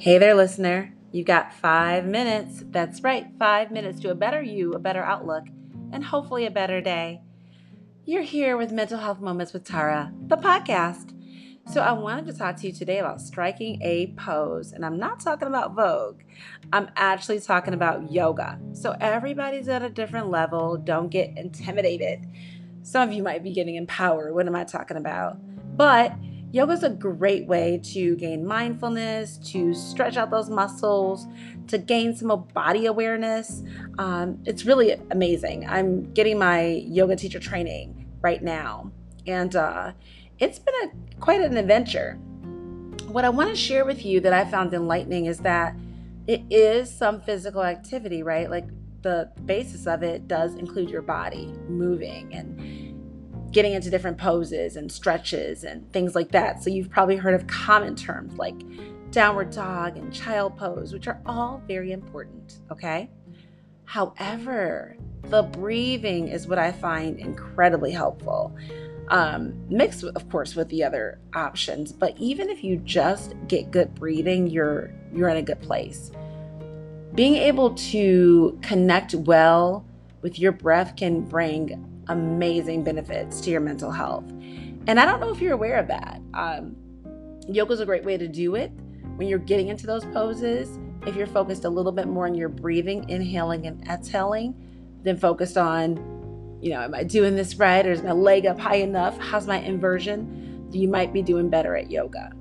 Hey there, listener. You've got five minutes. That's right, five minutes to a better you, a better outlook, and hopefully a better day. You're here with Mental Health Moments with Tara, the podcast. So, I wanted to talk to you today about striking a pose. And I'm not talking about Vogue, I'm actually talking about yoga. So, everybody's at a different level. Don't get intimidated. Some of you might be getting empowered. What am I talking about? But Yoga is a great way to gain mindfulness, to stretch out those muscles, to gain some body awareness. Um, it's really amazing. I'm getting my yoga teacher training right now, and uh, it's been a, quite an adventure. What I want to share with you that I found enlightening is that it is some physical activity, right? Like the basis of it does include your body moving and getting into different poses and stretches and things like that. So you've probably heard of common terms like downward dog and child pose, which are all very important, okay? However, the breathing is what I find incredibly helpful. Um, mixed, of course, with the other options. But even if you just get good breathing, you're you're in a good place. Being able to connect well with your breath can bring amazing benefits to your mental health. And I don't know if you're aware of that. Um, yoga is a great way to do it when you're getting into those poses. If you're focused a little bit more on your breathing, inhaling and exhaling, then focused on, you know, am I doing this right? Or is my leg up high enough? How's my inversion? You might be doing better at yoga.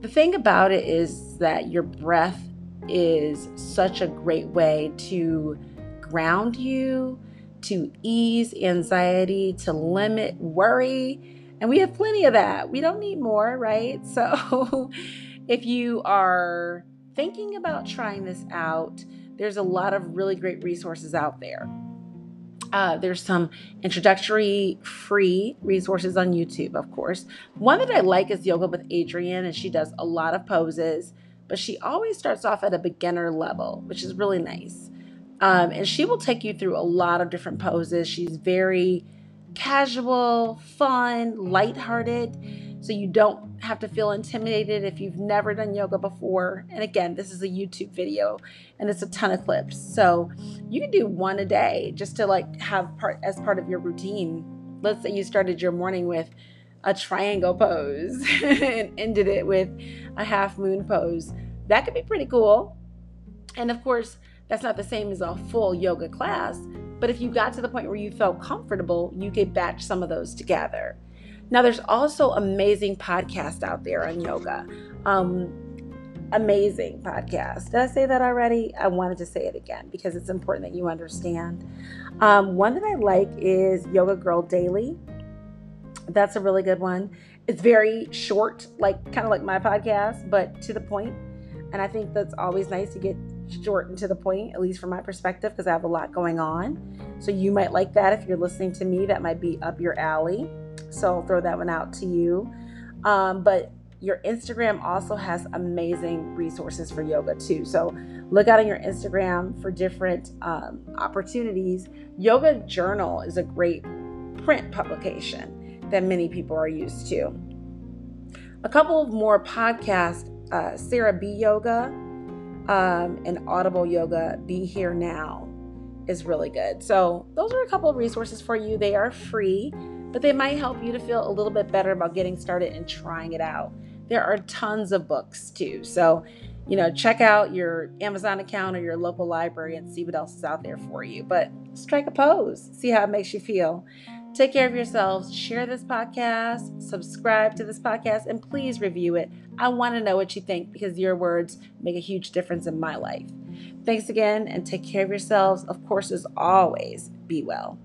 The thing about it is that your breath is such a great way to ground you, to ease anxiety, to limit worry. And we have plenty of that. We don't need more, right? So if you are thinking about trying this out, there's a lot of really great resources out there. Uh, there's some introductory free resources on YouTube, of course. One that I like is Yoga with Adriene, and she does a lot of poses, but she always starts off at a beginner level, which is really nice. Um, and she will take you through a lot of different poses. She's very casual, fun, lighthearted. So you don't have to feel intimidated if you've never done yoga before. And again, this is a YouTube video and it's a ton of clips. So you can do one a day just to like have part as part of your routine. Let's say you started your morning with a triangle pose and ended it with a half moon pose. That could be pretty cool. And of course, that's not the same as a full yoga class, but if you got to the point where you felt comfortable, you could batch some of those together. Now, there's also amazing podcasts out there on yoga. Um, amazing podcast. Did I say that already? I wanted to say it again because it's important that you understand. Um, one that I like is Yoga Girl Daily. That's a really good one. It's very short, like kind of like my podcast, but to the point. And I think that's always nice to get short and to the point, at least from my perspective, because I have a lot going on. So you might like that if you're listening to me. That might be up your alley. So I'll throw that one out to you. Um, but your Instagram also has amazing resources for yoga too. So look out on your Instagram for different um, opportunities. Yoga Journal is a great print publication that many people are used to. A couple of more podcasts uh, Sarah B. Yoga um, and Audible Yoga Be Here Now is really good. So, those are a couple of resources for you. They are free, but they might help you to feel a little bit better about getting started and trying it out. There are tons of books too. So, you know, check out your Amazon account or your local library and see what else is out there for you. But strike a pose, see how it makes you feel. Take care of yourselves. Share this podcast, subscribe to this podcast, and please review it. I want to know what you think because your words make a huge difference in my life. Thanks again and take care of yourselves. Of course, as always, be well.